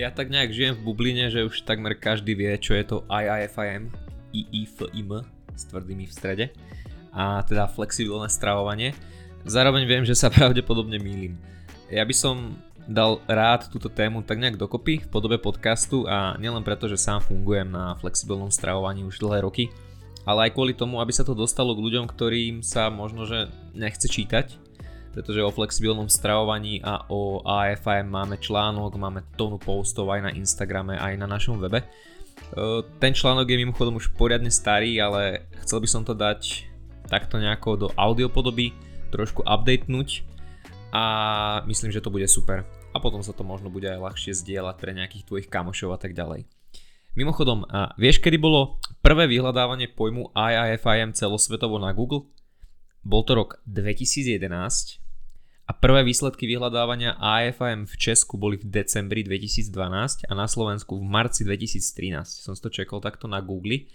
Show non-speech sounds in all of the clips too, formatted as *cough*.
Ja tak nejak žijem v bubline, že už takmer každý vie, čo je to IIFIM, IIFIM s tvrdými v strede a teda flexibilné stravovanie. Zároveň viem, že sa *laughs* pravdepodobne mýlim. Ja by som dal rád túto tému tak nejak dokopy v podobe podcastu a nielen preto, že sám fungujem na flexibilnom stravovaní už dlhé roky, ale aj kvôli tomu, aby sa to dostalo k ľuďom, ktorým sa možno, že nechce čítať, pretože o flexibilnom stravovaní a o AFIM máme článok, máme tónu postov aj na Instagrame, aj na našom webe. E, ten článok je mimochodom už poriadne starý, ale chcel by som to dať takto nejako do audiopodoby, trošku updatenúť a myslím, že to bude super. A potom sa to možno bude aj ľahšie zdieľať pre nejakých tvojich kamošov a tak ďalej. Mimochodom, a vieš kedy bolo prvé vyhľadávanie pojmu IIFIM celosvetovo na Google? Bol to rok 2011 a prvé výsledky vyhľadávania AFM v Česku boli v decembri 2012 a na Slovensku v marci 2013. Som si to čekol takto na Google.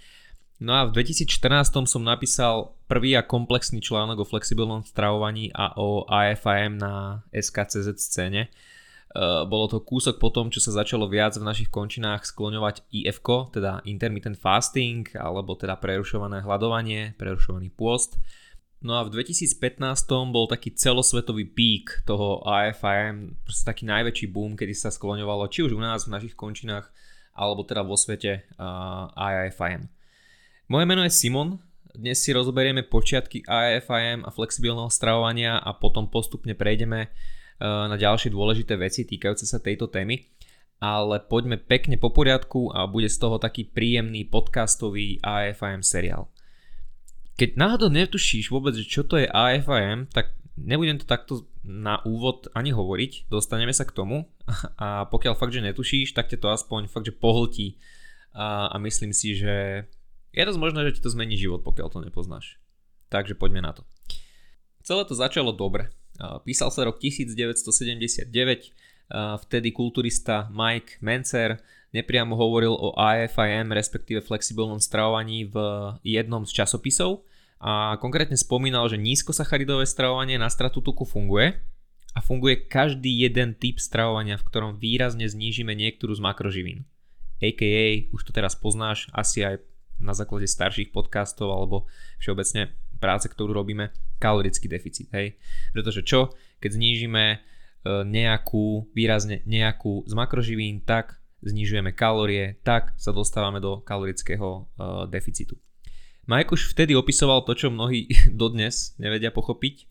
No a v 2014 som napísal prvý a komplexný článok o flexibilnom stravovaní a o AFM na SKCZ scéne. E, bolo to kúsok po tom, čo sa začalo viac v našich končinách skloňovať IF, teda intermittent fasting, alebo teda prerušované hľadovanie, prerušovaný pôst. No a v 2015 bol taký celosvetový pík toho AFIM, proste taký najväčší boom, kedy sa skloňovalo či už u nás v našich končinách, alebo teda vo svete uh, AFIM. Moje meno je Simon, dnes si rozoberieme počiatky AFIM a flexibilného stravovania a potom postupne prejdeme uh, na ďalšie dôležité veci týkajúce sa tejto témy. Ale poďme pekne po poriadku a bude z toho taký príjemný podcastový AFIM seriál. Keď náhodou netušíš vôbec, čo to je AFIM, tak nebudem to takto na úvod ani hovoriť, dostaneme sa k tomu *laughs* a pokiaľ fakt, že netušíš, tak ťa to aspoň fakt, že pohltí a, a myslím si, že je dosť možné, že ti to zmení život, pokiaľ to nepoznáš. Takže poďme na to. Celé to začalo dobre. Písal sa rok 1979, vtedy kulturista Mike Mencer nepriamo hovoril o AFIM, respektíve flexibilnom stravovaní v jednom z časopisov a konkrétne spomínal, že nízkosacharidové stravovanie na stratu tuku funguje a funguje každý jeden typ stravovania, v ktorom výrazne znížime niektorú z makroživín. AKA, už to teraz poznáš, asi aj na základe starších podcastov alebo všeobecne práce, ktorú robíme, kalorický deficit. Hej? Pretože čo, keď znížime e, nejakú, výrazne nejakú z makroživín, tak znižujeme kalórie, tak sa dostávame do kalorického uh, deficitu. Mike už vtedy opisoval to, čo mnohí *laughs* dodnes nevedia pochopiť.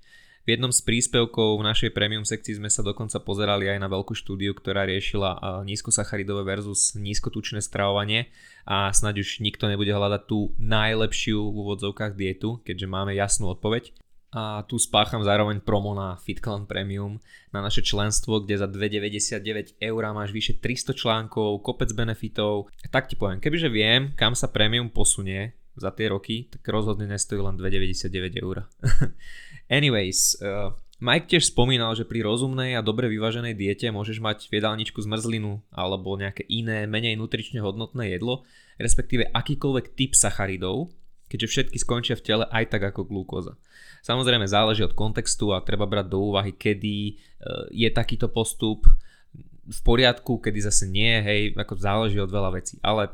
V jednom z príspevkov v našej premium sekcii sme sa dokonca pozerali aj na veľkú štúdiu, ktorá riešila nízkosacharidové versus nízkotučné stravovanie a snáď už nikto nebude hľadať tú najlepšiu v úvodzovkách dietu, keďže máme jasnú odpoveď a tu spácham zároveň promo na FitClan Premium na naše členstvo, kde za 2,99 eur máš vyše 300 článkov, kopec benefitov. Tak ti poviem, kebyže viem, kam sa Premium posunie za tie roky, tak rozhodne nestojí len 2,99 eur. *laughs* Anyways, uh, Mike tiež spomínal, že pri rozumnej a dobre vyváženej diete môžeš mať v jedálničku zmrzlinu alebo nejaké iné, menej nutrične hodnotné jedlo, respektíve akýkoľvek typ sacharidov, keďže všetky skončia v tele aj tak ako glukóza. Samozrejme záleží od kontextu a treba brať do úvahy, kedy e, je takýto postup v poriadku, kedy zase nie, hej, ako záleží od veľa vecí, ale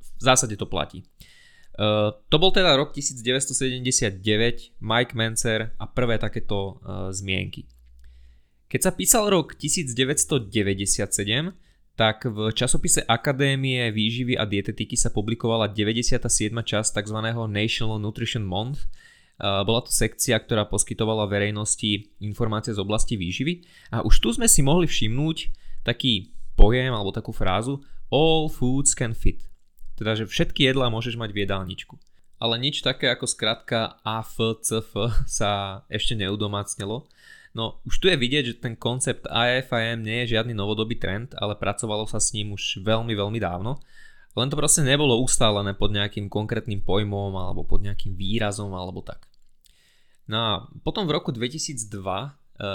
v zásade to platí. Uh, to bol teda rok 1979, Mike Mancer a prvé takéto uh, zmienky. Keď sa písal rok 1997, tak v časopise Akadémie výživy a dietetiky sa publikovala 97. časť tzv. National Nutrition Month, bola to sekcia, ktorá poskytovala verejnosti informácie z oblasti výživy a už tu sme si mohli všimnúť taký pojem alebo takú frázu All foods can fit. Teda, že všetky jedlá môžeš mať v jedálničku. Ale nič také ako skratka AFCF sa ešte neudomácnilo. No už tu je vidieť, že ten koncept AFIM nie je žiadny novodobý trend, ale pracovalo sa s ním už veľmi, veľmi dávno. Len to proste nebolo ustálené pod nejakým konkrétnym pojmom alebo pod nejakým výrazom alebo tak. No a potom v roku 2002 e,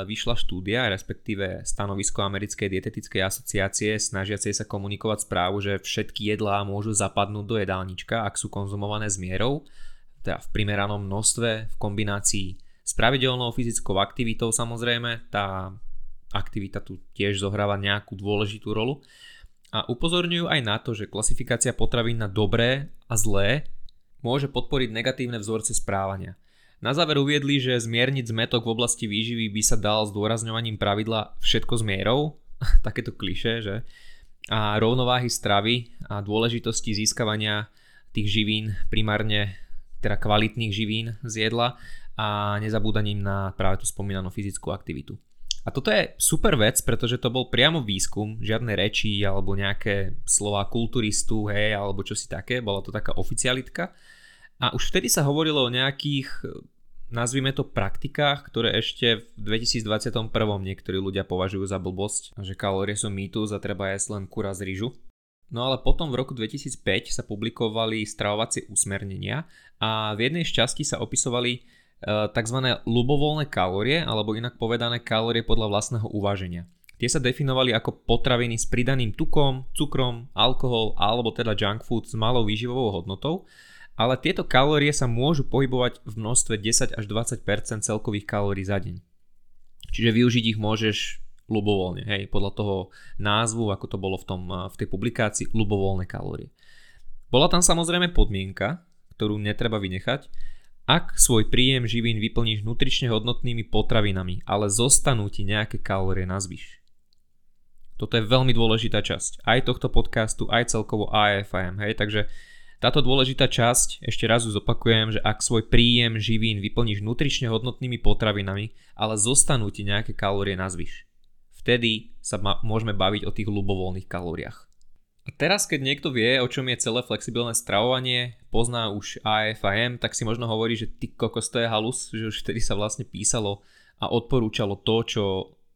vyšla štúdia, respektíve stanovisko Americkej dietetickej asociácie snažiacej sa komunikovať správu, že všetky jedlá môžu zapadnúť do jedálnička, ak sú konzumované s mierou, teda v primeranom množstve, v kombinácii s pravidelnou fyzickou aktivitou samozrejme, tá aktivita tu tiež zohráva nejakú dôležitú rolu. a upozorňujú aj na to, že klasifikácia potravín na dobré a zlé môže podporiť negatívne vzorce správania. Na záver uviedli, že zmierniť zmetok v oblasti výživy by sa dal s dôrazňovaním pravidla všetko s mierou, *laughs* takéto kliše, že? A rovnováhy stravy a dôležitosti získavania tých živín, primárne teda kvalitných živín z jedla a nezabúdaním na práve tú spomínanú fyzickú aktivitu. A toto je super vec, pretože to bol priamo výskum, žiadne reči alebo nejaké slova kulturistu, hej, alebo čo si také, bola to taká oficialitka. A už vtedy sa hovorilo o nejakých, nazvime to praktikách, ktoré ešte v 2021 niektorí ľudia považujú za blbosť, že kalórie sú mýtus a treba jesť len kura z rýžu. No ale potom v roku 2005 sa publikovali stravovacie usmernenia a v jednej z časti sa opisovali tzv. ľubovoľné kalórie, alebo inak povedané kalórie podľa vlastného uváženia. Tie sa definovali ako potraviny s pridaným tukom, cukrom, alkohol alebo teda junk food s malou výživovou hodnotou, ale tieto kalórie sa môžu pohybovať v množstve 10 až 20% celkových kalórií za deň. Čiže využiť ich môžeš ľubovoľne, hej, podľa toho názvu, ako to bolo v, tom, eh, v tej publikácii, ľubovoľné kalórie. Bola tam samozrejme podmienka, ktorú netreba vynechať, ak svoj príjem živín vyplníš nutrične hodnotnými potravinami, ale zostanú ti nejaké kalórie na zvyš. Toto je veľmi dôležitá časť aj tohto podcastu, aj celkovo AFM, hej, takže táto dôležitá časť, ešte raz ju zopakujem, že ak svoj príjem živín vyplníš nutrične hodnotnými potravinami, ale zostanú ti nejaké kalórie na zvyš. Vtedy sa ma, môžeme baviť o tých ľubovoľných kalóriách. Teraz, keď niekto vie, o čom je celé flexibilné stravovanie, pozná už AFIM, tak si možno hovorí, že ty kokos to je halus, že už vtedy sa vlastne písalo a odporúčalo to, čo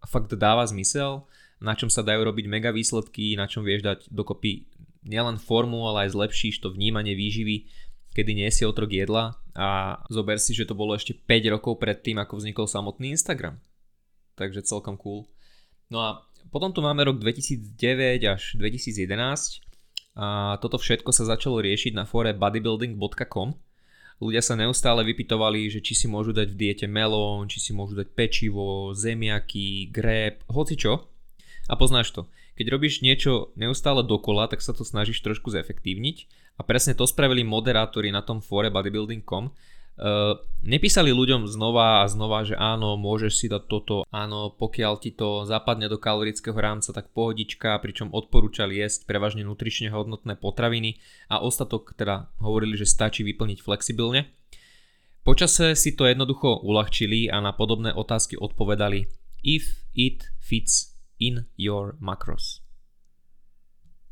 fakt dáva zmysel, na čom sa dajú robiť mega výsledky, na čom vieš dať dokopy nielen formu, ale aj zlepšíš to vnímanie výživy, kedy nie si otrok jedla a zober si, že to bolo ešte 5 rokov pred tým, ako vznikol samotný Instagram. Takže celkom cool. No a potom tu máme rok 2009 až 2011 a toto všetko sa začalo riešiť na fóre bodybuilding.com. Ľudia sa neustále vypitovali, že či si môžu dať v diete melón, či si môžu dať pečivo, zemiaky, greb, hoci čo. A poznáš to. Keď robíš niečo neustále dokola, tak sa to snažíš trošku zefektívniť. A presne to spravili moderátori na tom fóre bodybuilding.com, nepísali ľuďom znova a znova, že áno, môžeš si dať toto, áno, pokiaľ ti to zapadne do kalorického rámca, tak pohodička, pričom odporúčali jesť prevažne nutrične hodnotné potraviny a ostatok teda hovorili, že stačí vyplniť flexibilne. Počase si to jednoducho uľahčili a na podobné otázky odpovedali if it fits in your macros.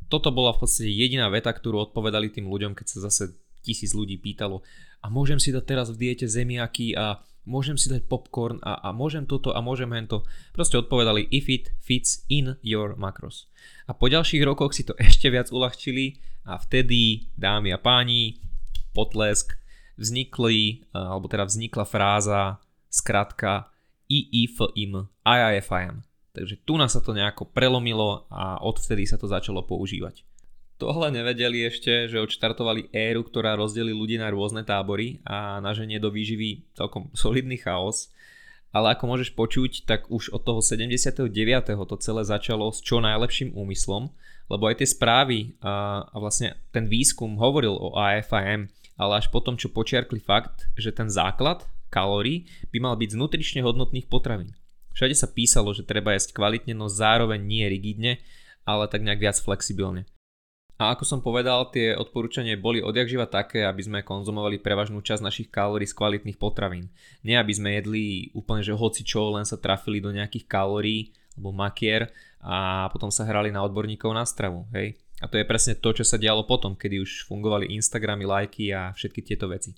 Toto bola v podstate jediná veta, ktorú odpovedali tým ľuďom, keď sa zase tisíc ľudí pýtalo a môžem si dať teraz v diete zemiaky a môžem si dať popcorn a, a môžem toto a môžem hento. Proste odpovedali if it fits in your macros. A po ďalších rokoch si to *laughs* ešte viac uľahčili a vtedy, dámy a páni, potlesk, vznikli, alebo teda vznikla fráza, skratka IIFIM, IIFIM. Takže tu nás sa to nejako prelomilo a odvtedy sa to začalo používať. Tohle nevedeli ešte, že odštartovali éru, ktorá rozdeli ľudí na rôzne tábory a naženie do výživy celkom solidný chaos. Ale ako môžeš počuť, tak už od toho 79. to celé začalo s čo najlepším úmyslom, lebo aj tie správy a, a vlastne ten výskum hovoril o AFIM, ale až potom, čo počiarkli fakt, že ten základ kalórií by mal byť z nutrične hodnotných potravín. Všade sa písalo, že treba jesť kvalitne, no zároveň nie rigidne, ale tak nejak viac flexibilne. A ako som povedal, tie odporúčania boli odjakživa také, aby sme konzumovali prevažnú časť našich kalórií z kvalitných potravín. Nie aby sme jedli úplne, že hoci čo, len sa trafili do nejakých kalórií alebo makier a potom sa hrali na odborníkov na stravu. Hej? A to je presne to, čo sa dialo potom, kedy už fungovali Instagramy, lajky a všetky tieto veci.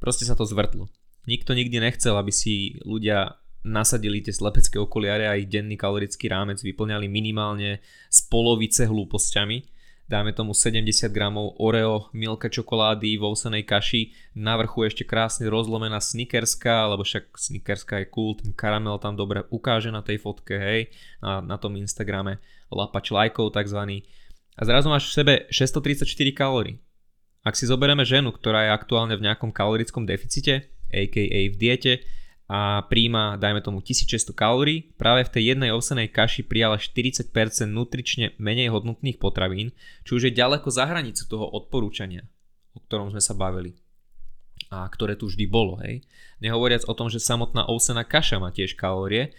Proste sa to zvrtlo. Nikto nikdy nechcel, aby si ľudia nasadili tie slepecké okuliare a ich denný kalorický rámec vyplňali minimálne z polovice hlúposťami, dáme tomu 70 gramov Oreo, milka čokolády vo ovsenej kaši, na vrchu ešte krásne rozlomená snickerska, lebo však snickerska je cool, ten karamel tam dobre ukáže na tej fotke, hej, na, na tom Instagrame, lapač lajkov takzvaný. A zrazu máš v sebe 634 kalórií. Ak si zoberieme ženu, ktorá je aktuálne v nejakom kalorickom deficite, aka v diete, a príjma, dajme tomu, 1600 kalórií, práve v tej jednej ovsenej kaši prijala 40% nutrične menej hodnotných potravín, čo už je ďaleko za hranicu toho odporúčania, o ktorom sme sa bavili a ktoré tu vždy bolo, hej. Nehovoriac o tom, že samotná ovsená kaša má tiež kalórie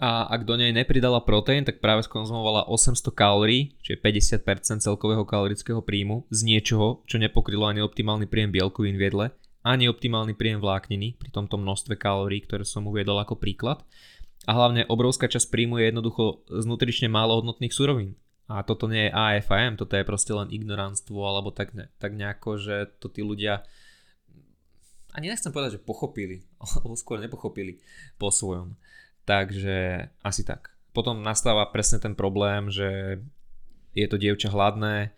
a ak do nej nepridala proteín, tak práve skonzumovala 800 kalórií, čiže 50% celkového kalorického príjmu z niečoho, čo nepokrylo ani optimálny príjem bielkovín v jedle, ani optimálny príjem vlákniny pri tomto množstve kalórií, ktoré som uviedol ako príklad. A hlavne obrovská časť príjmu je jednoducho z nutrične málo surovín. A toto nie je AFM, toto je proste len ignoránstvo, alebo tak, ne, tak nejako, že to tí ľudia ani nechcem povedať, že pochopili, *laughs* alebo skôr nepochopili po svojom. Takže asi tak. Potom nastáva presne ten problém, že je to dievča hladné,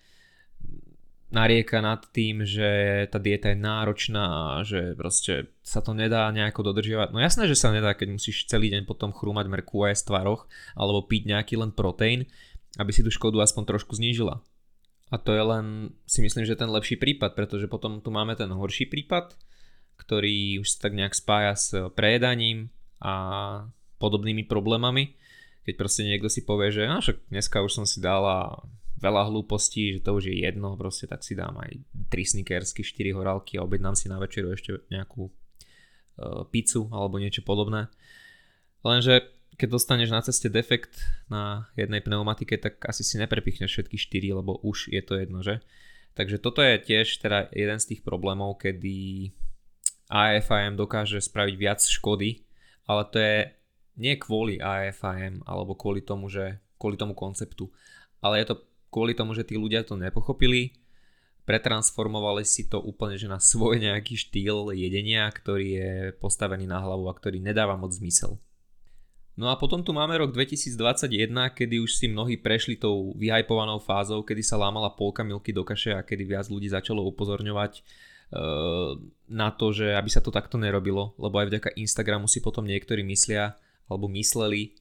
narieka nad tým, že tá dieta je náročná a že proste sa to nedá nejako dodržiavať. No jasné, že sa nedá, keď musíš celý deň potom chrúmať mrku aj v tvaroch alebo piť nejaký len proteín, aby si tú škodu aspoň trošku znížila. A to je len, si myslím, že ten lepší prípad, pretože potom tu máme ten horší prípad, ktorý už sa tak nejak spája s prejedaním a podobnými problémami, keď proste niekto si povie, že no, však dneska už som si dala veľa hlúpostí, že to už je jedno, proste tak si dám aj 3 snickersky, 4 horálky a objednám si na večeru ešte nejakú uh, pizzu alebo niečo podobné. Lenže keď dostaneš na ceste defekt na jednej pneumatike, tak asi si neprepichneš všetky 4, lebo už je to jedno, že? Takže toto je tiež teda jeden z tých problémov, kedy AFIM dokáže spraviť viac škody, ale to je nie kvôli AFIM alebo kvôli tomu, že kvôli tomu konceptu, ale je to kvôli tomu, že tí ľudia to nepochopili, pretransformovali si to úplne že na svoj nejaký štýl jedenia, ktorý je postavený na hlavu a ktorý nedáva moc zmysel. No a potom tu máme rok 2021, kedy už si mnohí prešli tou vyhypovanou fázou, kedy sa lámala polka milky do kaše a kedy viac ľudí začalo upozorňovať uh, na to, že aby sa to takto nerobilo, lebo aj vďaka Instagramu si potom niektorí myslia, alebo mysleli,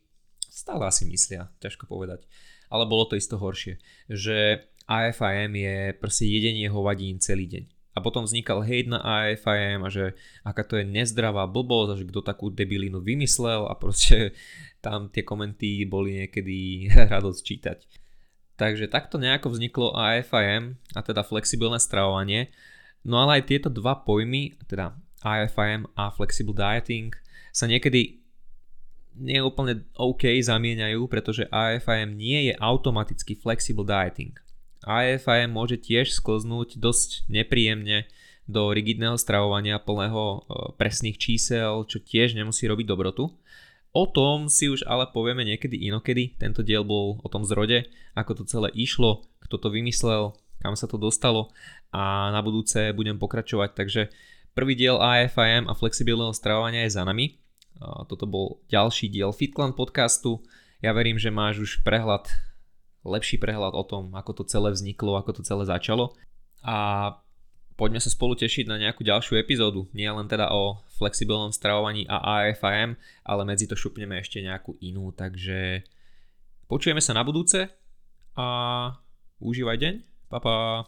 stále asi myslia, ťažko povedať, ale bolo to isto horšie, že AFIM je proste jedenie hovadín celý deň. A potom vznikal hejt na AFIM a že aká to je nezdravá blbosť a že kto takú debilinu vymyslel a proste *laughs* tam tie komenty boli niekedy *laughs* radosť čítať. Takže takto nejako vzniklo AFIM a teda flexibilné stravovanie. No ale aj tieto dva pojmy, teda AFIM a flexible dieting sa niekedy nie úplne OK zamieňajú, pretože AFIM nie je automaticky flexible dieting. AFIM môže tiež sklznúť dosť nepríjemne do rigidného stravovania plného e, presných čísel, čo tiež nemusí robiť dobrotu. O tom si už ale povieme niekedy inokedy. Tento diel bol o tom zrode, ako to celé išlo, kto to vymyslel, kam sa to dostalo a na budúce budem pokračovať. Takže prvý diel AFIM a flexibilného stravovania je za nami. Toto bol ďalší diel FitClan podcastu. Ja verím, že máš už prehľad, lepší prehľad o tom, ako to celé vzniklo, ako to celé začalo. A poďme sa spolu tešiť na nejakú ďalšiu epizódu. Nie len teda o flexibilnom stravovaní a AFIM, ale medzi to šupneme ešte nejakú inú. Takže počujeme sa na budúce a užívaj deň. Pa, pa.